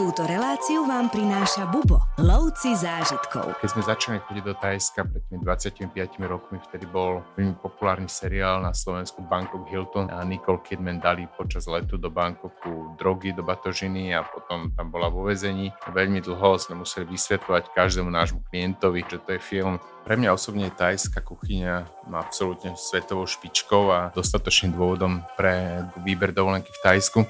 Túto reláciu vám prináša Bubo, lovci zážitkov. Keď sme začali chodiť do Tajska pred tými 25 rokmi, vtedy bol veľmi populárny seriál na Slovensku Bangkok Hilton a Nicole Kidman dali počas letu do Bangkoku drogy do batožiny a potom tam bola vo vezení. Veľmi dlho sme museli vysvetľovať každému nášmu klientovi, že to je film pre mňa osobne tajská kuchyňa má absolútne svetovou špičkou a dostatočným dôvodom pre výber dovolenky v Tajsku.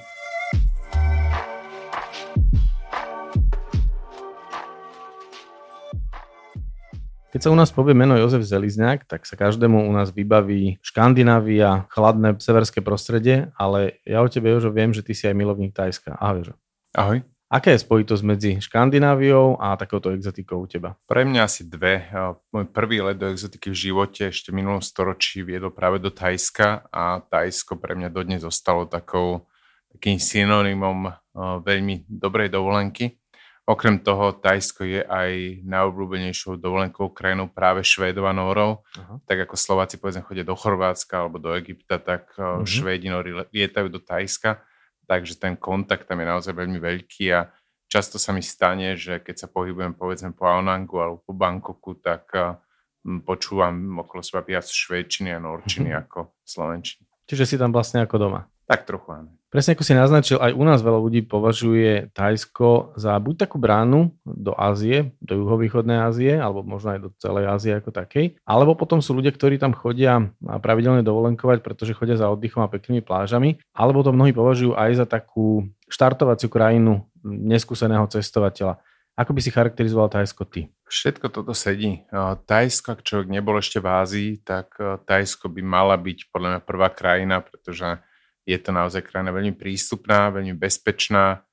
Keď sa u nás povie meno Jozef Zelizňák, tak sa každému u nás vybaví Škandinávia, chladné severské prostredie, ale ja o tebe, Jožo, viem, že ty si aj milovník Tajska. Ahoj, Jožo. Ahoj. Aká je spojitosť medzi Škandináviou a takouto exotikou u teba? Pre mňa asi dve. Môj prvý let do exotiky v živote ešte v minulom storočí viedol práve do Tajska a Tajsko pre mňa dodnes zostalo takou, takým synonymom veľmi dobrej dovolenky. Okrem toho, Tajsko je aj najobľúbenejšou dovolenkou krajinou práve Švédov a Nórov. Uh-huh. Tak ako Slováci povedzme chodia do Chorvátska alebo do Egypta, tak uh-huh. Švédi Nóri lietajú do Tajska. Takže ten kontakt tam je naozaj veľmi veľký a často sa mi stane, že keď sa pohybujem povedzme po Aonangu alebo po Bangkoku, tak počúvam okolo seba viac švédčiny a norčiny uh-huh. ako slovenčiny. Čiže si tam vlastne ako doma? Tak trochu áno. Presne ako si naznačil, aj u nás veľa ľudí považuje Tajsko za buď takú bránu do Ázie, do juhovýchodnej Ázie, alebo možno aj do celej Ázie ako takej, alebo potom sú ľudia, ktorí tam chodia pravidelne dovolenkovať, pretože chodia za oddychom a peknými plážami, alebo to mnohí považujú aj za takú štartovaciu krajinu neskúseného cestovateľa. Ako by si charakterizoval Tajsko ty? Všetko toto sedí. Tajsko, ak človek nebol ešte v Ázii, tak Tajsko by mala byť podľa mňa prvá krajina, pretože je to naozaj krajina veľmi prístupná, veľmi bezpečná,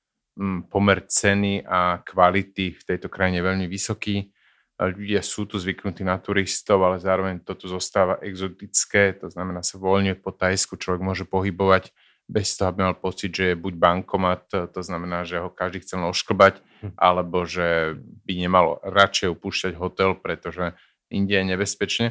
pomer ceny a kvality v tejto krajine je veľmi vysoký. Ľudia sú tu zvyknutí na turistov, ale zároveň toto zostáva exotické, to znamená sa voľne po Tajsku človek môže pohybovať bez toho, aby mal pocit, že je buď bankomat, to znamená, že ho každý chcel ošklbať, hm. alebo že by nemal radšej opúšťať hotel, pretože inde je nebezpečne.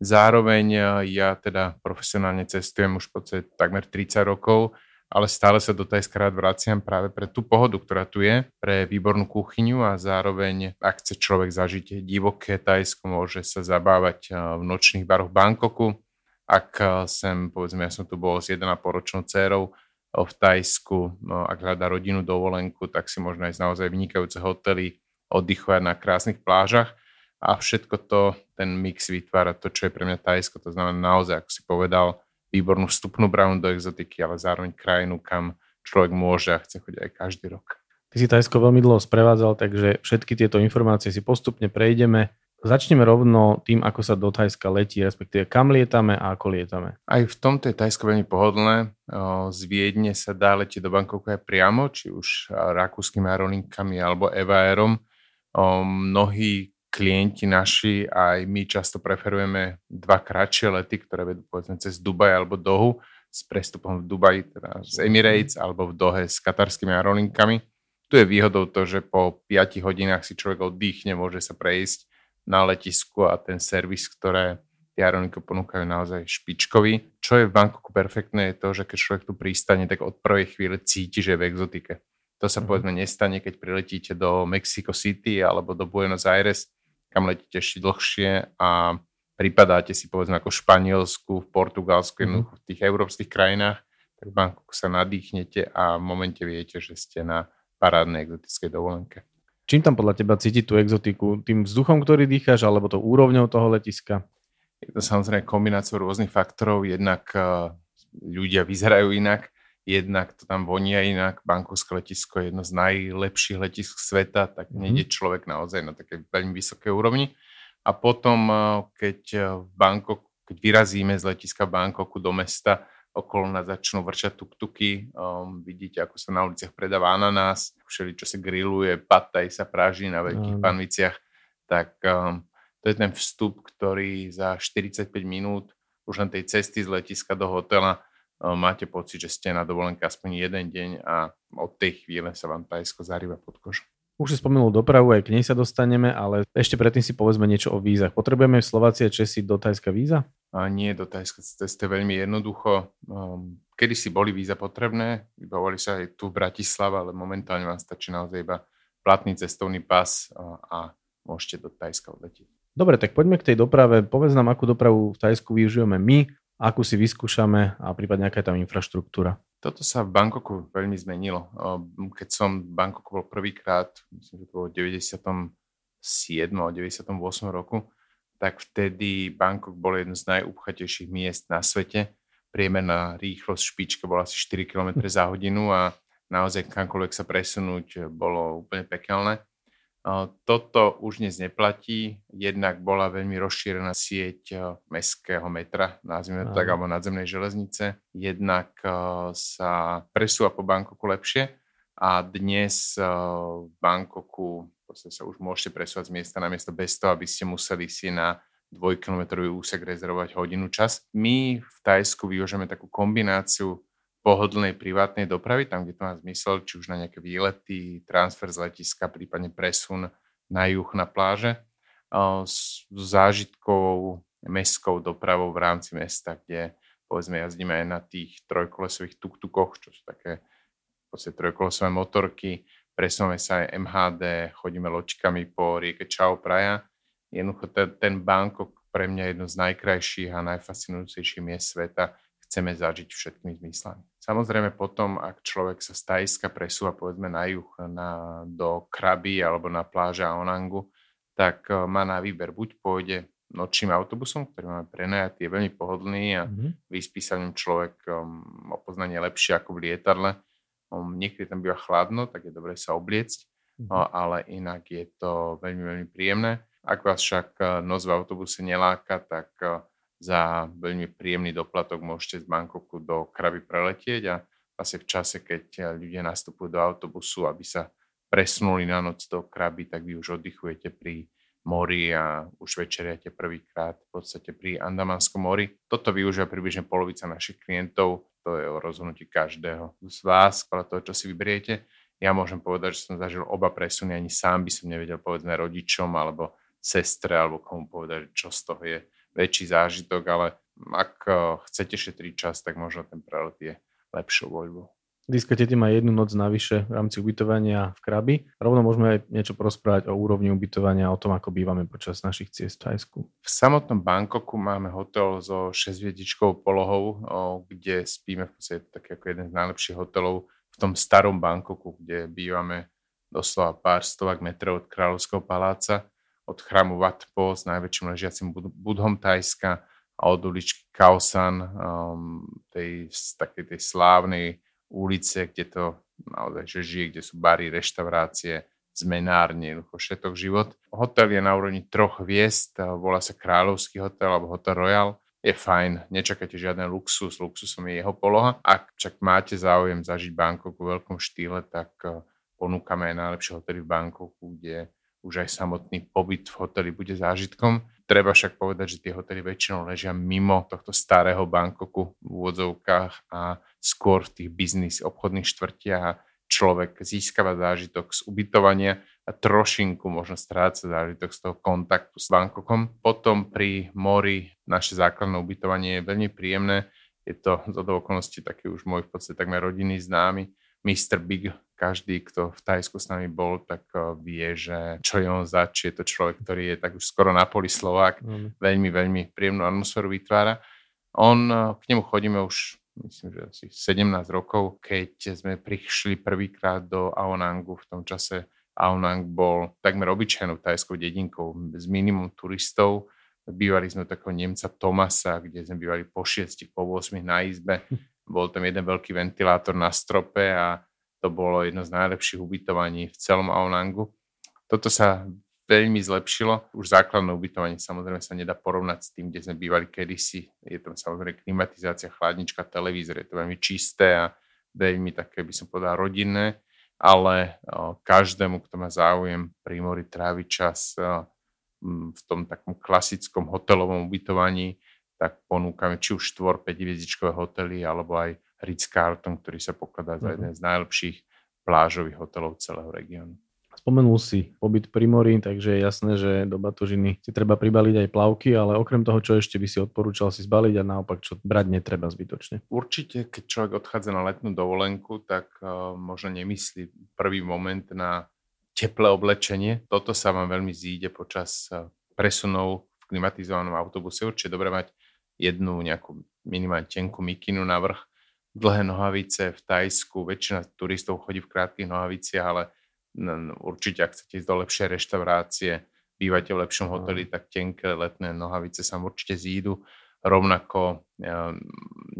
Zároveň e, ja teda profesionálne cestujem už v podstate takmer 30 rokov, ale stále sa do Tajska rád vraciam práve pre tú pohodu, ktorá tu je, pre výbornú kuchyňu a zároveň, ak chce človek zažiť divoké Tajsko, môže sa zabávať e, v nočných baroch Bangkoku. Ak e, sem, povedzme, ja som tu bol s 1,5 ročnou dcerou v Tajsku, no, ak hľadá rodinu dovolenku, tak si možno aj naozaj vynikajúce hotely, oddychovať na krásnych plážach a všetko to, ten mix vytvára to, čo je pre mňa Tajsko. To znamená naozaj, ako si povedal, výbornú vstupnú bránu do exotiky, ale zároveň krajinu, kam človek môže a chce chodiť aj každý rok. Ty si Tajsko veľmi dlho sprevádzal, takže všetky tieto informácie si postupne prejdeme. Začneme rovno tým, ako sa do Tajska letí, respektíve kam lietame a ako lietame. Aj v tomto je Tajsko veľmi pohodlné. Z Viedne sa dá letieť do Bangkoku aj priamo, či už rakúskymi aerolinkami alebo Eva Aerom. Mnohí klienti naši, aj my často preferujeme dva kratšie lety, ktoré vedú povedzme cez Dubaj alebo Dohu s prestupom v Dubaji, teda z Emirates alebo v Dohe s katarskými aerolinkami. Tu je výhodou to, že po 5 hodinách si človek oddychne, môže sa prejsť na letisku a ten servis, ktoré tie aerolinky ponúkajú naozaj špičkový. Čo je v Bangkoku perfektné je to, že keď človek tu pristane, tak od prvej chvíle cíti, že je v exotike. To sa mm-hmm. povedzme nestane, keď priletíte do Mexico City alebo do Buenos Aires, kam letíte ešte dlhšie a pripadáte si povedzme ako v Španielsku, v Portugalsku, mm-hmm. v tých európskych krajinách, tak v Bangkoku sa nadýchnete a v momente viete, že ste na parádnej exotickej dovolenke. Čím tam podľa teba cítiť tú exotiku? Tým vzduchom, ktorý dýcháš, alebo to úrovňou toho letiska? Je to samozrejme kombináciou rôznych faktorov. Jednak uh, ľudia vyzerajú inak, jednak to tam vonia inak. Bankovské letisko je jedno z najlepších letisk sveta, tak mm-hmm. nejde človek naozaj na také veľmi vysoké úrovni. A potom, eh, keď eh, v Bangkok, keď vyrazíme z letiska Bangkoku do mesta, okolo nás začnú vrčať tuk-tuky, um, vidíte, ako sa na uliciach predáva ananás, všeli, čo sa grilluje, pataj sa práži na veľkých mm. panviciach, tak um, to je ten vstup, ktorý za 45 minút už len tej cesty z letiska do hotela máte pocit, že ste na dovolenke aspoň jeden deň a od tej chvíle sa vám Tajsko zarýva pod kožu. Už si spomenul dopravu, aj k nej sa dostaneme, ale ešte predtým si povedzme niečo o vízach. Potrebujeme v Slovácii a Česi do Tajska víza? nie do Tajska cesty veľmi jednoducho. Um, kedy si boli víza potrebné, vybavovali sa aj tu v Bratislave, ale momentálne vám stačí naozaj iba platný cestovný pas a môžete do Tajska odletieť. Dobre, tak poďme k tej doprave. Povedz nám, akú dopravu v Tajsku využijeme my, akú si vyskúšame a prípadne aká je tam infraštruktúra. Toto sa v Bangkoku veľmi zmenilo. Keď som v Bangkoku bol prvýkrát, myslím, že to bolo v 97. a 98. roku, tak vtedy Bangkok bol jedno z najúpchatejších miest na svete. Priemerná rýchlosť špička bola asi 4 km za hodinu a naozaj kamkoľvek sa presunúť bolo úplne pekelné. Toto už dnes neplatí, jednak bola veľmi rozšírená sieť mestského metra, nazvime to tak, alebo nadzemnej železnice. Jednak sa presúva po Bangkoku lepšie a dnes v Bangkoku podstate sa už môžete presúvať z miesta na miesto bez toho, aby ste museli si na dvojkilometrový úsek rezervovať hodinu čas. My v Tajsku využijeme takú kombináciu pohodlnej privátnej dopravy, tam, kde to má zmysel, či už na nejaké výlety, transfer z letiska, prípadne presun na juh na pláže, s zážitkovou mestskou dopravou v rámci mesta, kde povedzme jazdíme aj na tých trojkolesových tuktukoch, čo sú také podstate trojkolesové motorky, presúvame sa aj MHD, chodíme loďkami po rieke Chao Praia. Jednoducho ten, ten Bangkok pre mňa je jedno z najkrajších a najfascinujúcejších miest sveta. Chceme zažiť všetkými zmyslami. Samozrejme potom, ak človek sa z Tajska presúva povedzme na juh, na, do Krabi alebo na pláže Aonangu, tak e, má na výber buď pôjde nočným autobusom, ktorý máme prenajatý, je veľmi pohodlný a mm-hmm. vyspí sa ňom človek um, o poznanie lepšie ako v lietadle niekedy tam býva chladno, tak je dobre sa obliecť, mm-hmm. ale inak je to veľmi, veľmi príjemné. Ak vás však e, noc v autobuse neláka, tak e, za veľmi príjemný doplatok môžete z Bangkoku do Krabi preletieť a vlastne v čase, keď e, ľudia nastupujú do autobusu, aby sa presunuli na noc do Kraby, tak vy už oddychujete pri mori a už večeriate prvýkrát v podstate pri Andamanskom mori. Toto využíva približne polovica našich klientov to je o rozhodnutí každého z vás, ale toho, čo si vyberiete. Ja môžem povedať, že som zažil oba presuny, ani sám by som nevedel povedzme rodičom alebo sestre alebo komu povedať, čo z toho je väčší zážitok, ale ak eh, chcete šetriť čas, tak možno ten prelet je lepšou voľbou. Diska Tety má jednu noc navyše v rámci ubytovania v Krabi. Rovno môžeme aj niečo porozprávať o úrovni ubytovania, o tom, ako bývame počas našich ciest v Thajsku. V samotnom Bangkoku máme hotel so 6 polohou, kde spíme v podstate taký ako jeden z najlepších hotelov v tom starom Bangkoku, kde bývame doslova pár stovák metrov od Kráľovského paláca, od chrámu Wat s najväčším ležiacim budhom Thajska a od uličky Kaosan, um, tej, takej tej slávnej ulice, kde to naozaj že žije, kde sú bary, reštaurácie, zmenárne, jednoducho všetok život. Hotel je na úrovni troch hviezd, volá sa Kráľovský hotel alebo Hotel Royal. Je fajn, nečakajte žiadny luxus, luxusom je jeho poloha. Ak však máte záujem zažiť Bangkok v veľkom štýle, tak eh, ponúkame aj najlepšie hotely v Bangkoku, kde už aj samotný pobyt v hoteli bude zážitkom. Treba však povedať, že tie hotely väčšinou ležia mimo tohto starého Bangkoku v úvodzovkách a skôr v tých biznis obchodných štvrtiach a človek získava zážitok z ubytovania a trošinku možno stráca zážitok z toho kontaktu s Bangkokom. Potom pri mori naše základné ubytovanie je veľmi príjemné. Je to z okolností taký už môj v podstate takmer rodinný známy Mr. Big, každý, kto v Tajsku s nami bol, tak eh, vie, že čo je on zač, je to človek, ktorý je tak už skoro na poli Slovák, mm. veľmi, veľmi príjemnú atmosféru vytvára. On, eh, k nemu chodíme už myslím, že asi 17 rokov, keď sme prišli prvýkrát do Aonangu v tom čase Aonang bol takmer obyčajnou tajskou dedinkou s minimum turistov. Bývali sme takého Nemca Tomasa, kde sme bývali po 6, po 8 na izbe. Bol tam jeden veľký ventilátor na strope a to bolo jedno z najlepších ubytovaní v celom Aonangu. Toto sa veľmi zlepšilo. Už základné ubytovanie samozrejme sa nedá porovnať s tým, kde sme bývali kedysi. Je tam samozrejme klimatizácia, chladnička, televízor, je to veľmi čisté a veľmi také, by som povedal, rodinné, ale o, každému, kto má záujem pri mori tráviť čas o, v tom takom klasickom hotelovom ubytovaní, tak ponúkame či už 4 5 hviezdičkové hotely, alebo aj Ritz-Carlton, ktorý sa pokladá za mhm. jeden z najlepších plážových hotelov celého regiónu. Spomenul si pobyt pri mori, takže je jasné, že do batožiny si treba pribaliť aj plavky, ale okrem toho, čo ešte by si odporúčal si zbaliť a naopak, čo brať netreba zbytočne. Určite, keď človek odchádza na letnú dovolenku, tak uh, možno nemyslí prvý moment na teplé oblečenie. Toto sa vám veľmi zíde počas uh, presunov v klimatizovanom autobuse. Určite dobre mať jednu nejakú minimálne tenkú mikinu na vrch, dlhé nohavice v Tajsku. Väčšina turistov chodí v krátkých nohaviciach, ale určite, ak chcete ísť do lepšej reštaurácie, bývate v lepšom hoteli, tak tenké letné nohavice sa určite zídu. Rovnako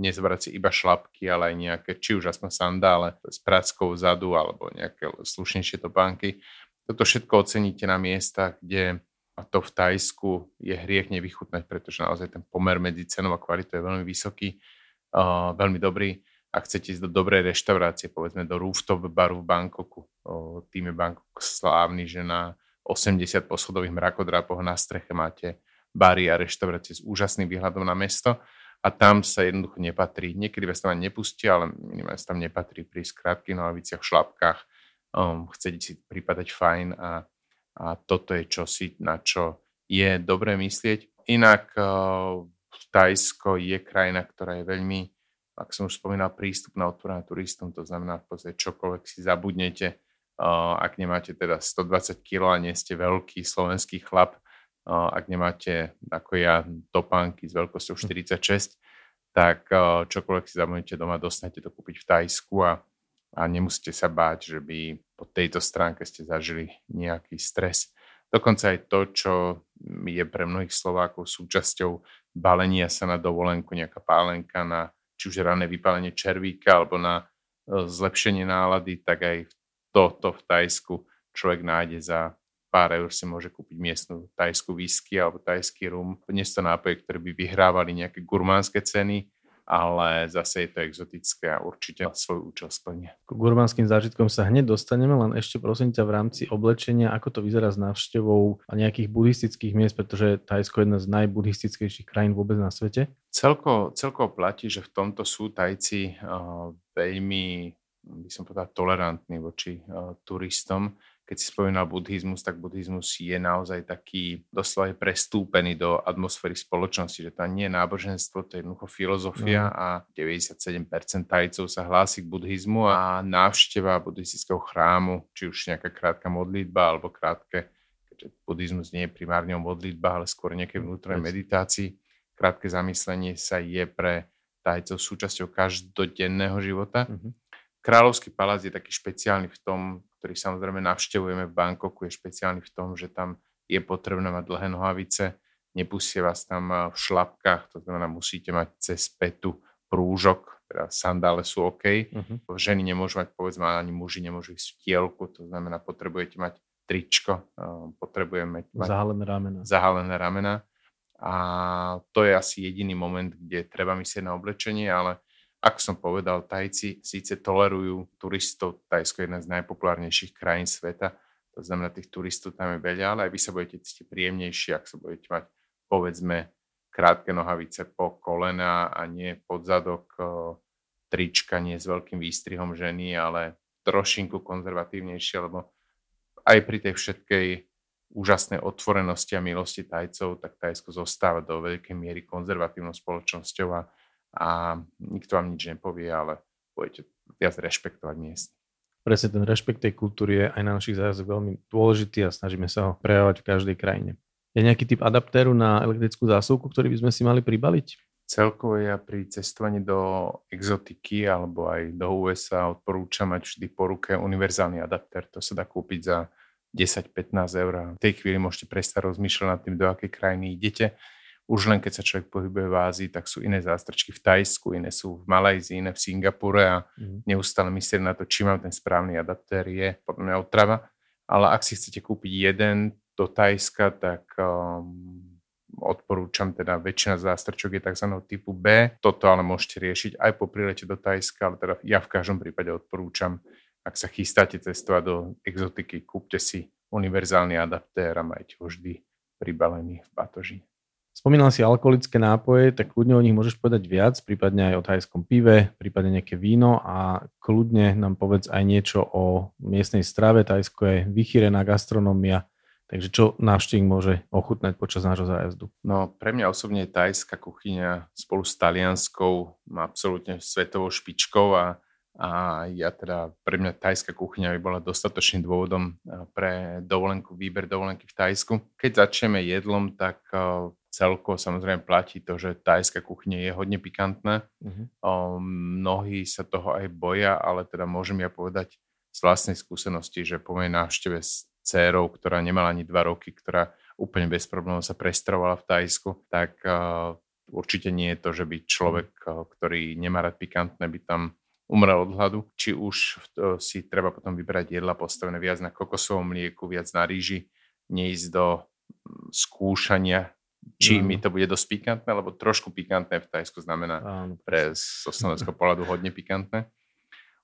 nezbrať si iba šlapky, ale aj nejaké, či už aspoň sandále s práckou vzadu alebo nejaké slušnejšie topánky. Toto všetko oceníte na miestach, kde a to v Tajsku je hriech nevychutnať, pretože naozaj ten pomer medzi cenou a kvalitou je veľmi vysoký, uh, veľmi dobrý ak chcete ísť do dobrej reštaurácie, povedzme do rooftop baru v Bangkoku, tým je Bangkok slávny, že na 80 poschodových mrakodrápoch na streche máte bary a reštaurácie s úžasným výhľadom na mesto a tam sa jednoducho nepatrí. Niekedy vás tam nepustia, ale minimálne sa tam nepatrí pri krátkych nohaviciach, šlapkách. Um, chcete si pripadať fajn a, a toto je čosi, na čo je dobré myslieť. Inak uh, Tajsko je krajina, ktorá je veľmi ak som už spomínal, prístup na otvorená turistom, to znamená v podstate čokoľvek si zabudnete, ak nemáte teda 120 kg a nie ste veľký slovenský chlap, ak nemáte ako ja topánky s veľkosťou 46, hm. tak čokoľvek si zabudnete doma, dostanete to kúpiť v Tajsku a, a nemusíte sa báť, že by po tejto stránke ste zažili nejaký stres. Dokonca aj to, čo je pre mnohých Slovákov súčasťou balenia sa na dovolenku, nejaká pálenka na či už rané vypálenie červíka alebo na e, zlepšenie nálady, tak aj toto v Tajsku človek nájde za pár eur si môže kúpiť miestnu tajskú whisky alebo tajský rum. Sú to nápoje, ktoré by vyhrávali nejaké gurmánske ceny, ale zase je to exotické a určite svoj účel splnia. K gurmánskym zážitkom sa hneď dostaneme, len ešte prosím ťa v rámci oblečenia, ako to vyzerá s návštevou nejakých buddhistických miest, pretože Tajsko je jedna z najbuddhistickejších krajín vôbec na svete. Celko, celko platí, že v tomto sú Tajci uh, veľmi by som povedal, tolerantní voči uh, turistom keď si spomínal buddhizmus, tak buddhizmus je naozaj taký doslova prestúpený do atmosféry spoločnosti, že to nie je náboženstvo, to je jednoducho filozofia no. a 97% tajcov sa hlási k buddhizmu a návšteva buddhistického chrámu, či už nejaká krátka modlitba alebo krátke, keďže buddhizmus nie je primárne o modlitbách, ale skôr nejaké vnútornej meditácii, krátke zamyslenie sa je pre tajcov súčasťou každodenného života. Mm-hmm. Kráľovský palác je taký špeciálny v tom, ktorý samozrejme navštevujeme v Bangkoku, je špeciálny v tom, že tam je potrebné mať dlhé nohavice, nepustie vás tam v šlapkách, to znamená musíte mať cez petu prúžok, teda sandále sú OK. Uh-huh. Ženy nemôžu mať, povedzme, ani muži nemôžu ísť v tielku, to znamená, potrebujete mať tričko, potrebujeme mať zahalené ramena. zahalené ramena. A to je asi jediný moment, kde treba myslieť na oblečenie, ale ako som povedal, Tajci síce tolerujú turistov, Tajsko je jedna z najpopulárnejších krajín sveta, to znamená, tých turistov tam je veľa, ale aj vy sa budete cítiť príjemnejšie, ak sa budete mať, povedzme, krátke nohavice po kolena a nie pod zadok trička, nie s veľkým výstrihom ženy, ale trošinku konzervatívnejšie, lebo aj pri tej všetkej úžasnej otvorenosti a milosti Tajcov, tak Tajsko zostáva do veľkej miery konzervatívnou spoločnosťou a a nikto vám nič nepovie, ale budete viac rešpektovať miest. Presne ten rešpekt tej kultúry je aj na našich zájazdoch veľmi dôležitý a snažíme sa ho prejavovať v každej krajine. Je nejaký typ adaptéru na elektrickú zásuvku, ktorý by sme si mali pribaliť? Celkovo ja pri cestovaní do exotiky alebo aj do USA odporúčam mať vždy po ruke univerzálny adaptér. To sa dá kúpiť za 10-15 eur. V tej chvíli môžete prestať rozmýšľať nad tým, do akej krajiny idete už len keď sa človek pohybuje v Ázii, tak sú iné zástrčky v Tajsku, iné sú v Malajzii, iné v Singapure a mm. neustále myslieť na to, či mám ten správny adaptér, je podľa mňa otrava. Ale ak si chcete kúpiť jeden do Tajska, tak um, odporúčam teda väčšina zástrčok je tzv. typu B. Toto ale môžete riešiť aj po prilete do Tajska, ale teda ja v každom prípade odporúčam, ak sa chystáte cestovať do exotiky, kúpte si univerzálny adaptér a majte ho vždy pribalený v batoži. Spomínal si alkoholické nápoje, tak kľudne o nich môžeš povedať viac, prípadne aj o thajskom pive, prípadne nejaké víno a kľudne nám povedz aj niečo o miestnej strave. Tajsko je vychýrená gastronómia, takže čo návštevník môže ochutnať počas nášho zájazdu? No pre mňa osobne tajská kuchyňa spolu s talianskou absolútne svetovou špičkou a a ja teda, pre mňa tajská kuchyňa by bola dostatočným dôvodom pre dovolenku, výber dovolenky v Tajsku. Keď začneme jedlom, tak celkovo samozrejme platí to, že tajská kuchyňa je hodne pikantná. O, mnohí sa toho aj boja, ale teda môžem ja povedať z vlastnej skúsenosti, že po mojej návšteve s dcérou, ktorá nemala ani dva roky, ktorá úplne bez problémov sa prestrovala v Tajsku, tak uh, určite nie je to, že by človek, uh, ktorý nemá rád pikantné, by tam umrel od hladu. Či už si treba potom vybrať jedla postavené viac na kokosovom mlieku, viac na ríži, neísť do skúšania, či no. mi to bude dosť pikantné, lebo trošku pikantné v Tajsku znamená Áno, pre zo slovenského pohľadu hodne pikantné.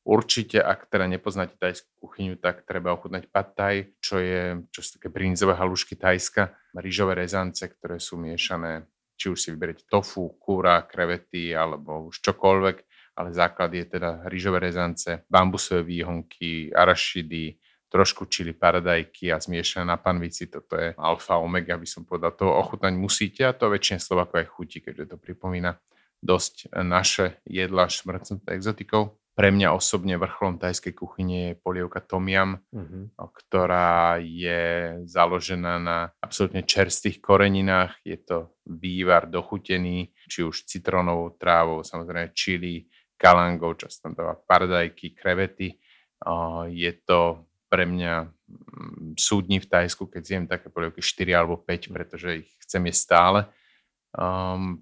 Určite, ak teda nepoznáte tajskú kuchyňu, tak treba ochutnať pad thai, čo, je, čo sú také brinzové halušky tajska, rýžové rezance, ktoré sú miešané, či už si vyberiete tofu, kúra, krevety alebo už čokoľvek ale základ je teda rýžové rezance, bambusové výhonky, arašidy, trošku čili paradajky a zmiešané na panvici. Toto je alfa, omega, by som povedal. To ochutnať musíte a to väčšine Slovako aj chutí, keďže to pripomína dosť naše jedla šmrcnuté exotikou. Pre mňa osobne vrcholom tajskej kuchyne je polievka tom yum, uh-huh. ktorá je založená na absolútne čerstvých koreninách. Je to vývar dochutený, či už citrónovou trávou, samozrejme čili, kalangov, čo sa tam dáva paradajky, krevety. Je to pre mňa mm, súdni v Tajsku, keď zjem také polievky 4 alebo 5, pretože ich chcem jesť stále. Um,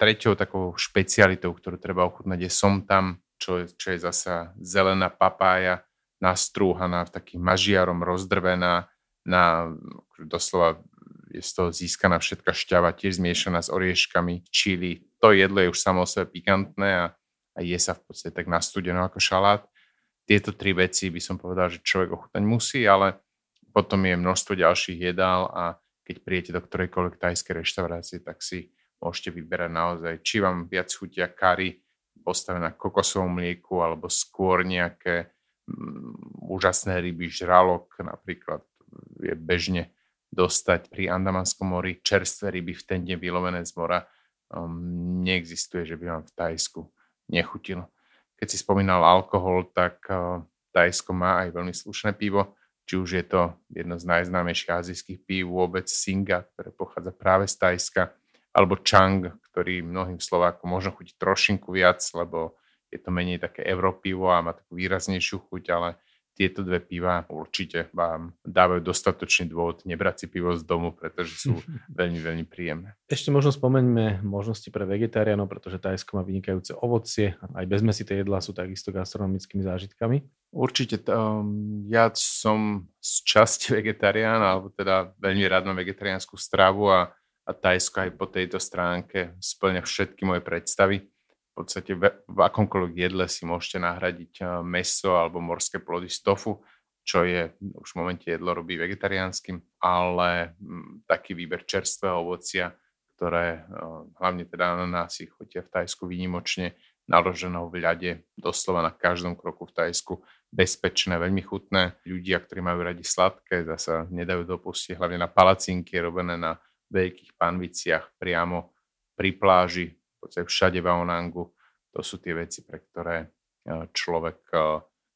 treťou takou špecialitou, ktorú treba ochutnať, je som tam, čo, čo je zasa zelená papája, nastrúhaná, v takým mažiarom rozdrvená, na, doslova je z toho získaná všetka šťava, tiež zmiešaná s orieškami, čili. To jedlo je už samo o sebe pikantné a a je sa v podstate tak nastúdeno ako šalát. Tieto tri veci by som povedal, že človek ochutnať musí, ale potom je množstvo ďalších jedál a keď prijete do ktorejkoľvek tajskej reštaurácie, tak si môžete vyberať naozaj, či vám viac chutia kary postavené na kokosovom mlieku alebo skôr nejaké mm, úžasné ryby, žralok napríklad je bežne dostať pri Andamanskom mori čerstvé ryby v tende vylovené z mora. Um, neexistuje, že by vám v Tajsku nechutil. Keď si spomínal alkohol, tak uh, Tajsko má aj veľmi slušné pivo, či už je to jedno z najznámejších azijských pív vôbec Singa, ktoré pochádza práve z Tajska, alebo Chang, ktorý mnohým Slovákom možno chutiť trošinku viac, lebo je to menej také europivo a má takú výraznejšiu chuť, ale tieto dve piva určite vám dávajú dostatočný dôvod nebrať si pivo z domu, pretože sú veľmi, veľmi príjemné. Ešte možno spomeňme možnosti pre vegetariánov, pretože Tajsko má vynikajúce ovocie. Aj bezmesité jedlá sú takisto gastronomickými zážitkami. Určite. Um, ja som z časti vegetarián, alebo teda veľmi rád mám vegetariánsku stravu a, a Tajsko aj po tejto stránke splňa všetky moje predstavy podstate v, akomkoľvek jedle si môžete nahradiť eh, meso alebo morské plody z tofu, čo je už v momente jedlo robí vegetariánskym, ale m, hm, taký výber čerstvého ovocia, ktoré uh, hlavne teda ananásy chodia v Tajsku výnimočne, naloženého v ľade, doslova na každom kroku v Tajsku, bezpečné, veľmi chutné. Ľudia, ktorí majú radi sladké, zasa nedajú dopustiť, hlavne na palacinky robené na veľkých panviciach priamo pri pláži, podstate všade v Aonangu. To sú tie veci, pre ktoré e, človek e,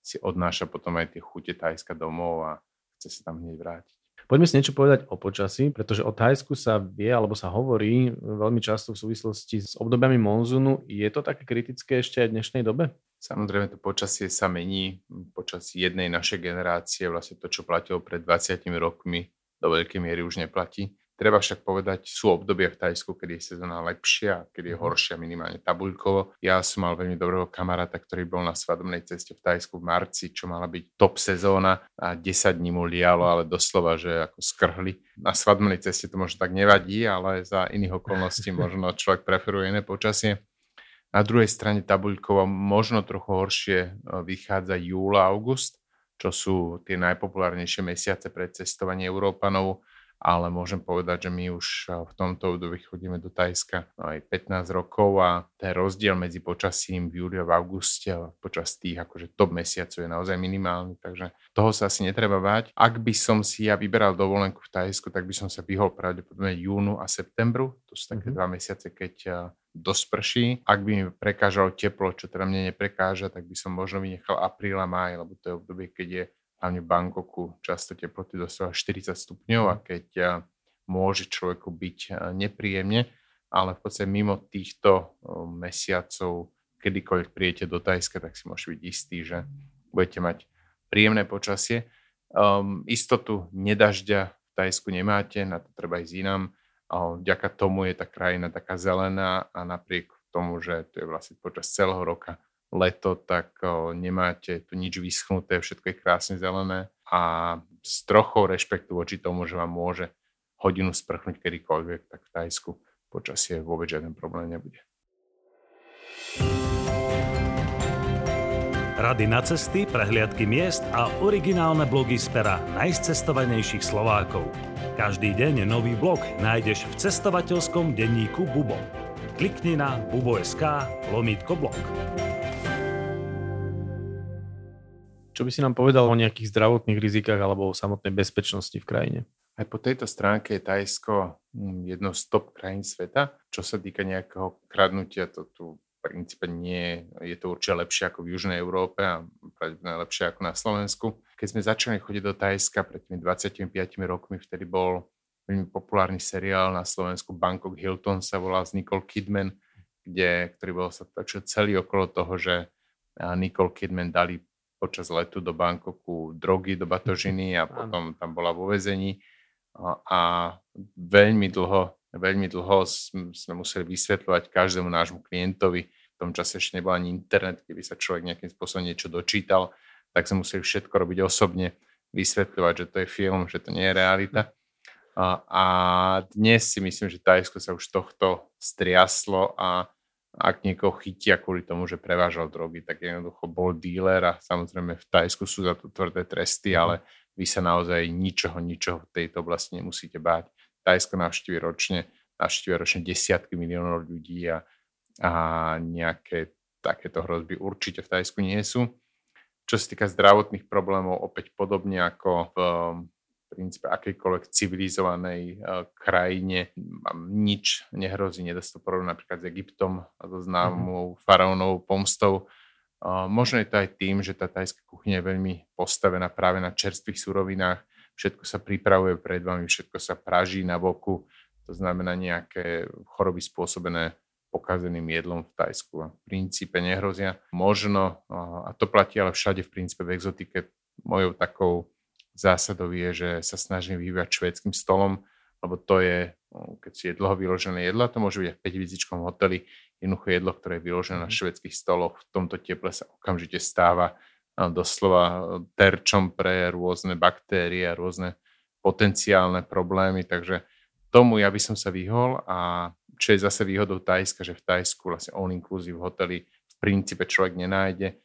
si odnáša potom aj tie chute Tajska domov a chce sa tam hneď vrátiť. Poďme si niečo povedať o počasí, pretože o Thajsku sa vie alebo sa hovorí veľmi často v súvislosti s obdobiami monzunu. Je to také kritické ešte aj v dnešnej dobe? Samozrejme to počasie sa mení počas jednej našej generácie. Vlastne to, čo platilo pred 20 rokmi, do veľkej miery už neplatí. Treba však povedať, sú obdobia v Tajsku, kedy je sezóna lepšia, kedy je mhm. horšia minimálne tabuľkovo. Ja som mal veľmi dobrého kamaráta, ktorý bol na svadobnej ceste v Tajsku v marci, čo mala byť top sezóna a 10 dní mu lialo, ale doslova, že ako skrhli. Na svadobnej ceste to možno tak nevadí, ale za iných okolností možno človek preferuje iné počasie. Na druhej strane tabuľkovo možno trochu horšie e, vychádza júla, august, čo sú tie najpopulárnejšie mesiace pre cestovanie Európanov ale môžem povedať, že my už v tomto období chodíme do Tajska aj 15 rokov a ten rozdiel medzi počasím v júli a v auguste a počas tých akože top mesiacov je naozaj minimálny, takže toho sa asi netreba báť. Ak by som si ja vyberal dovolenku v Tajsku, tak by som sa vyhol pravdepodobne júnu a septembru, to sú také mm-hmm. dva mesiace, keď dosť prší. Ak by mi prekážalo teplo, čo teda mne neprekáža, tak by som možno vynechal apríl a máj, lebo to je obdobie, keď je hlavne v Bangkoku často teploty dosahujú 40 stupňov a keď môže človeku byť nepríjemne, ale v podstate mimo týchto mesiacov, kedykoľvek prijete do Tajska, tak si môžete byť istý, že budete mať príjemné počasie. Um, istotu nedažďa v Tajsku nemáte, na to treba ísť inám. Vďaka tomu je tá krajina taká zelená a napriek tomu, že to je vlastne počas celého roka leto, tak nemáte tu nič vyschnuté, všetko je krásne zelené a s trochou rešpektu voči tomu, že vám môže hodinu sprchnúť kedykoľvek, tak v Tajsku počasie vôbec žiaden problém nebude. Rady na cesty, prehliadky miest a originálne blogy z pera najcestovanejších Slovákov. Každý deň nový blog nájdeš v cestovateľskom denníku Bubo. Klikni na bubo.sk lomítko blog. Čo by si nám povedal o nejakých zdravotných rizikách alebo o samotnej bezpečnosti v krajine? Aj po tejto stránke je Tajsko hm, jednou z top krajín sveta. Čo sa týka nejakého kradnutia, to tu v princípe nie je to určite lepšie ako v Južnej Európe a pravdepodobne lepšie ako na Slovensku. Keď sme začali chodiť do Tajska pred tými 25 rokmi, vtedy bol veľmi populárny seriál na Slovensku Bangkok Hilton sa volá z Nicole Kidman, kde, ktorý bol sa točil celý okolo toho, že Nicole Kidman dali počas letu do Bangkoku drogy do batožiny a potom tam bola vo vezení a, a veľmi dlho, veľmi dlho sme museli vysvetľovať každému nášmu klientovi, v tom čase ešte nebol ani internet, keby sa človek nejakým spôsobom niečo dočítal, tak sme museli všetko robiť osobne, vysvetľovať, že to je film, že to nie je realita. A, a dnes si myslím, že Tajsko sa už tohto striaslo a ak niekoho chytia kvôli tomu, že prevážal drogy, tak jednoducho bol díler a samozrejme v Tajsku sú za to tvrdé tresty, mhm. ale vy sa naozaj ničoho, ničoho v tejto oblasti nemusíte báť. Tajsko navštívi ročne, navštívi ročne desiatky miliónov ľudí a, a nejaké takéto hrozby určite v Tajsku nie sú. Čo sa týka zdravotných problémov, opäť podobne ako v princípe akejkoľvek civilizovanej uh, krajine nič nehrozí, nedá sa to porovnať napríklad s Egyptom a so známou mm-hmm. faraónovou pomstou. Uh, možno je to aj tým, že tá tajská kuchyňa je veľmi postavená práve na čerstvých surovinách, všetko sa pripravuje pred vami, všetko sa praží na boku, to znamená nejaké choroby spôsobené pokazeným jedlom v Tajsku a v princípe nehrozia. Možno, a to platí ale všade v princípe v exotike, mojou takou zásadou je, že sa snažím vyhýbať švédským stolom, lebo to je, keď si je dlho vyložené jedlo, to môže byť aj v 5 vizičkom hoteli, jednoducho jedlo, ktoré je vyložené na mhm. švedských stoloch, v tomto teple sa okamžite stáva doslova terčom pre rôzne baktérie a rôzne potenciálne problémy, takže tomu ja by som sa vyhol a čo je zase výhodou Tajska, že v Tajsku vlastne all inclusive hotely v princípe človek nenájde,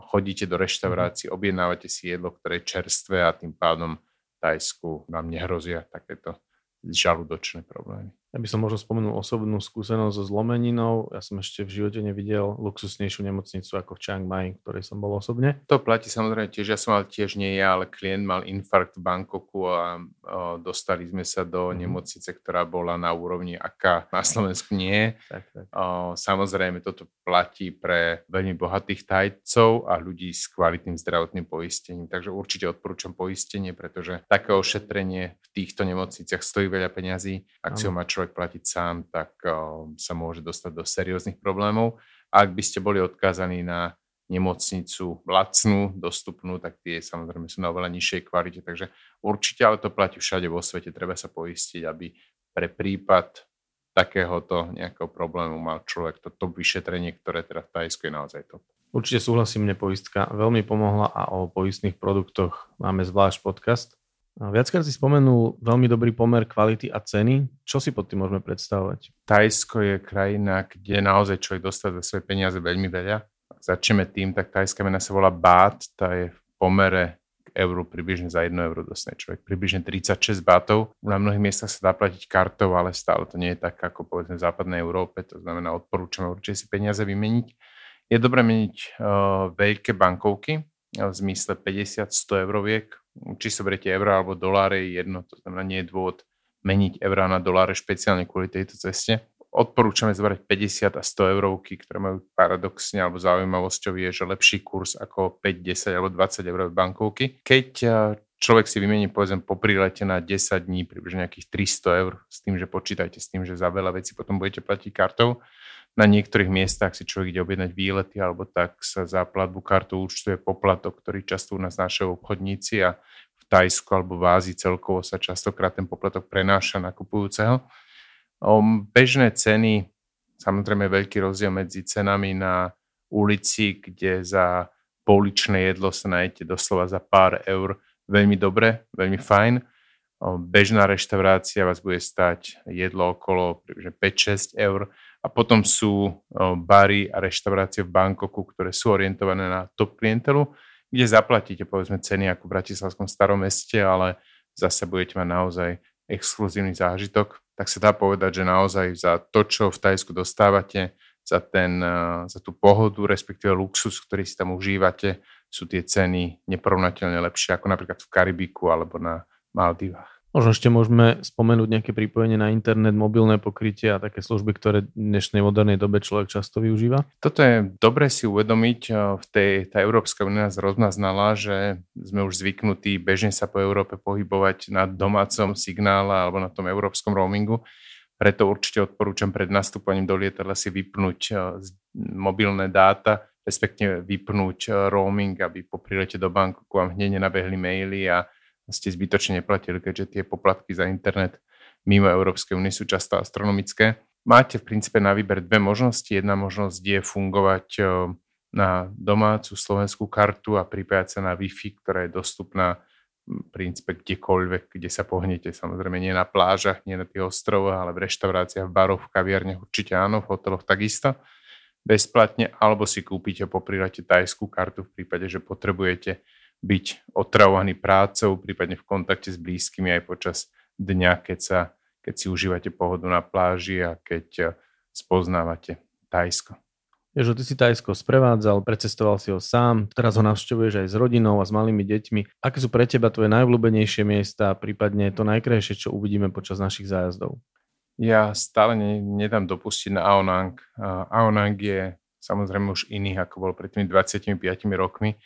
chodíte do reštaurácií, objednávate si jedlo, ktoré je čerstvé a tým pádom v Tajsku vám nehrozia takéto žalúdočné problémy. Ja by som možno spomenul osobnú skúsenosť so zlomeninou. Ja som ešte v živote nevidel luxusnejšiu nemocnicu ako v Chiang Mai, ktorej som bol osobne. To platí samozrejme tiež. Ja som mal tiež nie ja, ale klient mal infarkt v Bangkoku a o, dostali sme sa do mm-hmm. nemocnice, ktorá bola na úrovni, aká na Slovensku nie. Tak, tak. O, samozrejme, toto platí pre veľmi bohatých tajcov a ľudí s kvalitným zdravotným poistením. Takže určite odporúčam poistenie, pretože také ošetrenie v týchto nemocniciach stojí veľa peňazí. Ak si ho má človek človek platiť sám, tak sa môže dostať do serióznych problémov. Ak by ste boli odkázaní na nemocnicu lacnú, dostupnú, tak tie samozrejme sú na oveľa nižšej kvalite. Takže určite, ale to platí všade vo svete, treba sa poistiť, aby pre prípad takéhoto nejakého problému mal človek to top vyšetrenie, ktoré teda v Tajsku je naozaj top. Určite súhlasím, mne poistka veľmi pomohla a o poistných produktoch máme zvlášť podcast. Viackrát si spomenul veľmi dobrý pomer kvality a ceny. Čo si pod tým môžeme predstavovať? Tajsko je krajina, kde naozaj človek dostane za svoje peniaze veľmi veľa. Začneme tým, tak tajská mena sa volá Bát, tá je v pomere k eur, približne za 1 euro dostane človek približne 36 batov. Na mnohých miestach sa dá platiť kartou, ale stále to nie je tak ako povedzme v západnej Európe, to znamená odporúčame určite si peniaze vymeniť. Je dobré meniť uh, veľké bankovky, v zmysle 50-100 euroviek. Či sa beriete euro alebo doláre, je jedno, to znamená, nie je dôvod meniť eurá na doláre špeciálne kvôli tejto ceste odporúčame zbrať 50 a 100 eurovky, ktoré majú paradoxne alebo zaujímavosťou je, že lepší kurz ako 5, 10 alebo 20 eur bankovky. Keď človek si vymení povedzme po prílete na 10 dní približne nejakých 300 eur s tým, že počítajte s tým, že za veľa vecí potom budete platiť kartou. Na niektorých miestach si človek ide objednať výlety alebo tak sa za platbu kartu účtuje poplatok, ktorý často u nás nášajú obchodníci a v Tajsku alebo v Ázii celkovo sa častokrát ten poplatok prenáša na kupujúceho. Bežné ceny, samozrejme veľký rozdiel medzi cenami na ulici, kde za pouličné jedlo sa nájdete doslova za pár eur veľmi dobre, veľmi fajn. Bežná reštaurácia vás bude stať jedlo okolo 5-6 eur a potom sú bary a reštaurácie v Bankoku, ktoré sú orientované na top klientelu, kde zaplatíte povedzme ceny ako v Bratislavskom starom meste, ale zase budete mať naozaj exkluzívny zážitok tak sa dá povedať, že naozaj za to, čo v Tajsku dostávate, za, ten, za tú pohodu, respektíve luxus, ktorý si tam užívate, sú tie ceny neporovnateľne lepšie ako napríklad v Karibiku alebo na Maldivách. Možno ešte môžeme spomenúť nejaké pripojenie na internet, mobilné pokrytie a také služby, ktoré v dnešnej modernej dobe človek často využíva? Toto je dobre si uvedomiť. V tej, tá Európska únia nás roznaznala, že sme už zvyknutí bežne sa po Európe pohybovať na domácom signále alebo na tom európskom roamingu. Preto určite odporúčam pred nastúpaním do lietadla si vypnúť mobilné dáta, respektíve vypnúť roaming, aby po prilete do banku vám hneď nenabehli maily a ste zbytočne neplatili, keďže tie poplatky za internet mimo Európskej únie sú často astronomické. Máte v princípe na výber dve možnosti. Jedna možnosť je fungovať na domácu slovenskú kartu a pripájať sa na Wi-Fi, ktorá je dostupná v princípe kdekoľvek, kde sa pohnete. Samozrejme nie na plážach, nie na tých ostrovoch, ale v reštauráciách, v baroch, v kaviarniach určite áno, v hoteloch takisto bezplatne, alebo si kúpite po prirate tajskú kartu v prípade, že potrebujete byť otravovaný prácou, prípadne v kontakte s blízkymi aj počas dňa, keď, sa, keď si užívate pohodu na pláži a keď eh, spoznávate Tajsko. Ježo, ty si Tajsko sprevádzal, precestoval si ho sám, teraz ho navštevuješ aj s rodinou a s malými deťmi. Aké sú pre teba tvoje najvľúbenejšie miesta, prípadne to najkrajšie, čo uvidíme počas našich zájazdov? Ja stále ne, nedám dopustiť na Aonang. Aonang je samozrejme už iný, ako bol pred tými 25 rokmi.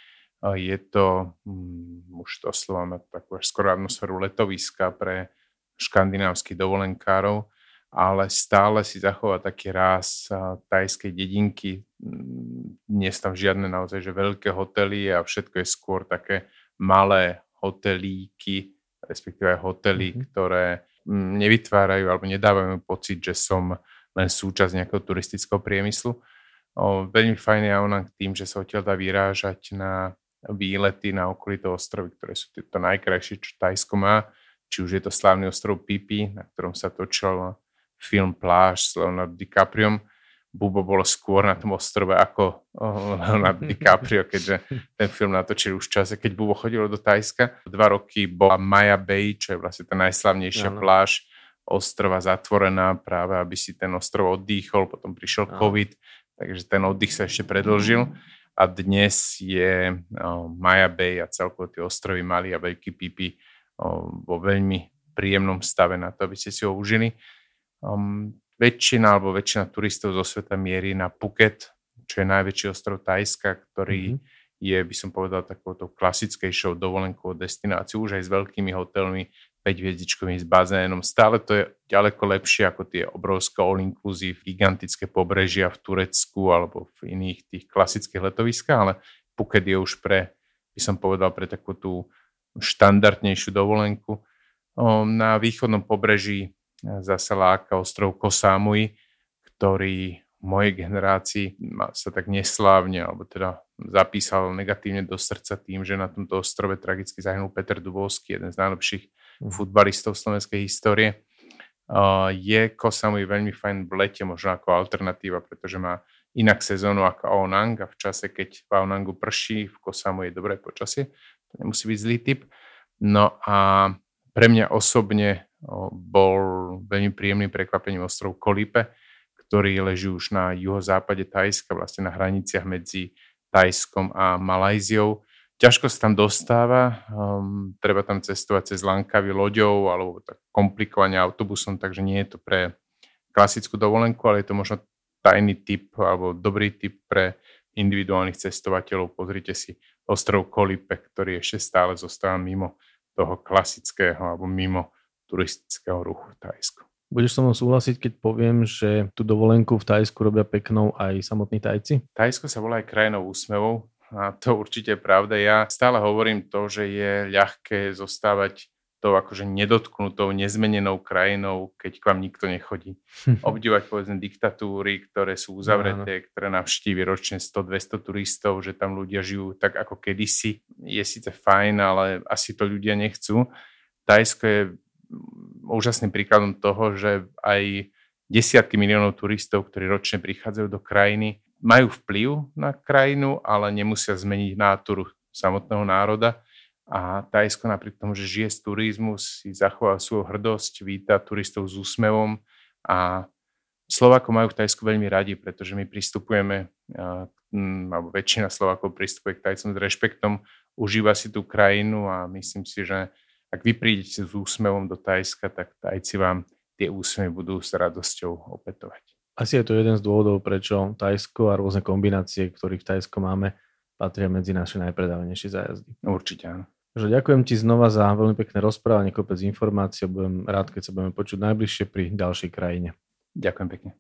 Je to, um, už doslova má takú až skoro atmosféru letoviska pre škandinávskych dovolenkárov, ale stále si zachová taký ráz tajskej dedinky. Nie sú tam žiadne naozaj že veľké hotely a všetko je skôr také malé hotelíky, respektíve hotely, mm-hmm. ktoré nevytvárajú alebo nedávajú pocit, že som len súčasť nejakého turistického priemyslu. O, veľmi fajn je ona tým, že sa odtiaľ dá vyrážať na výlety na okolité ostrovy, ktoré sú to najkrajšie, čo Tajsko má. Či už je to slávny ostrov Pipi, na ktorom sa točil film Pláž s Leonardo DiCapriom. Bubo bolo skôr na tom ostrove ako Leonardo DiCaprio, keďže ten film natočil už v čase, keď Bubo chodilo do Tajska. Dva roky bola Maya Bay, čo je vlastne tá najslavnejšia ano. pláž ostrova zatvorená práve, aby si ten ostrov oddychol, potom prišiel COVID, takže ten oddych sa ešte predlžil a dnes je Maya Bay a celkovo tie ostrovy Mali a Veľký Pipi vo veľmi príjemnom stave na to, aby ste si ho užili. Um, väčšina alebo väčšina turistov zo sveta mierí na Phuket, čo je najväčší ostrov Tajska, ktorý mm-hmm. je, by som povedal, takouto klasickejšou dovolenkovou destináciou, už aj s veľkými hotelmi, 5 hviezdičkovým s bazénom. Stále to je ďaleko lepšie ako tie obrovské all-inclusive, gigantické pobrežia v Turecku alebo v iných tých klasických letoviskách, ale Phuket je už pre, by som povedal, pre takú tú štandardnejšiu dovolenku. Na východnom pobreží e, zase láka ostrov Kosamui, ktorý v mojej generácii sa tak neslávne, alebo teda zapísal negatívne do srdca tým, že na tomto ostrove tragicky zahynul Peter Dubovský, jeden z najlepších futbalistov slovenskej histórie. Je Kosamui veľmi fajn v lete, možno ako alternatíva, pretože má inak sezónu ako Aonang a v čase, keď v Aonangu prší, v Kosamu je dobré počasie. to nemusí byť zlý typ. No a pre mňa osobne bol veľmi príjemným prekvapením ostrov Kolipe, ktorý leží už na juhozápade Tajska, vlastne na hraniciach medzi Tajskom a Malajziou. Ťažko sa tam dostáva, um, treba tam cestovať cez Lankavy loďou alebo tak komplikovane autobusom, takže nie je to pre klasickú dovolenku, ale je to možno tajný typ alebo dobrý typ pre individuálnych cestovateľov. Pozrite si ostrov Kolipe, ktorý ešte stále zostáva mimo toho klasického alebo mimo turistického ruchu v Tajsku. Budeš so mnou súhlasiť, keď poviem, že tú dovolenku v Tajsku robia peknou aj samotní Tajci? Tajsko sa volá aj krajinou úsmevov a to určite je pravda. Ja stále hovorím to, že je ľahké zostávať tou akože nedotknutou, nezmenenou krajinou, keď k vám nikto nechodí. Obdivovať povedzme diktatúry, ktoré sú uzavreté, ktoré navštívi ročne 100-200 turistov, že tam ľudia žijú tak ako kedysi. Je síce fajn, ale asi to ľudia nechcú. Tajsko je úžasným príkladom toho, že aj desiatky miliónov turistov, ktorí ročne prichádzajú do krajiny, majú vplyv na krajinu, ale nemusia zmeniť náturu samotného národa. A Tajsko napriek tomu, že žije z turizmu, si zachoval svoju hrdosť, víta turistov s úsmevom a Slovákov majú v Tajsku veľmi radi, pretože my pristupujeme, alebo väčšina Slovákov pristupuje k Tajcom s rešpektom, užíva si tú krajinu a myslím si, že ak vy prídete s úsmevom do Tajska, tak Tajci vám tie úsmevy budú s radosťou opätovať. Asi je to jeden z dôvodov, prečo Tajsko a rôzne kombinácie, ktorých v Tajsko máme, patria medzi naše najpredávanejšie zájazdy. Určite áno. Že ďakujem ti znova za veľmi pekné rozprávanie, kopec informácií. Budem rád, keď sa budeme počuť najbližšie pri ďalšej krajine. Ďakujem pekne.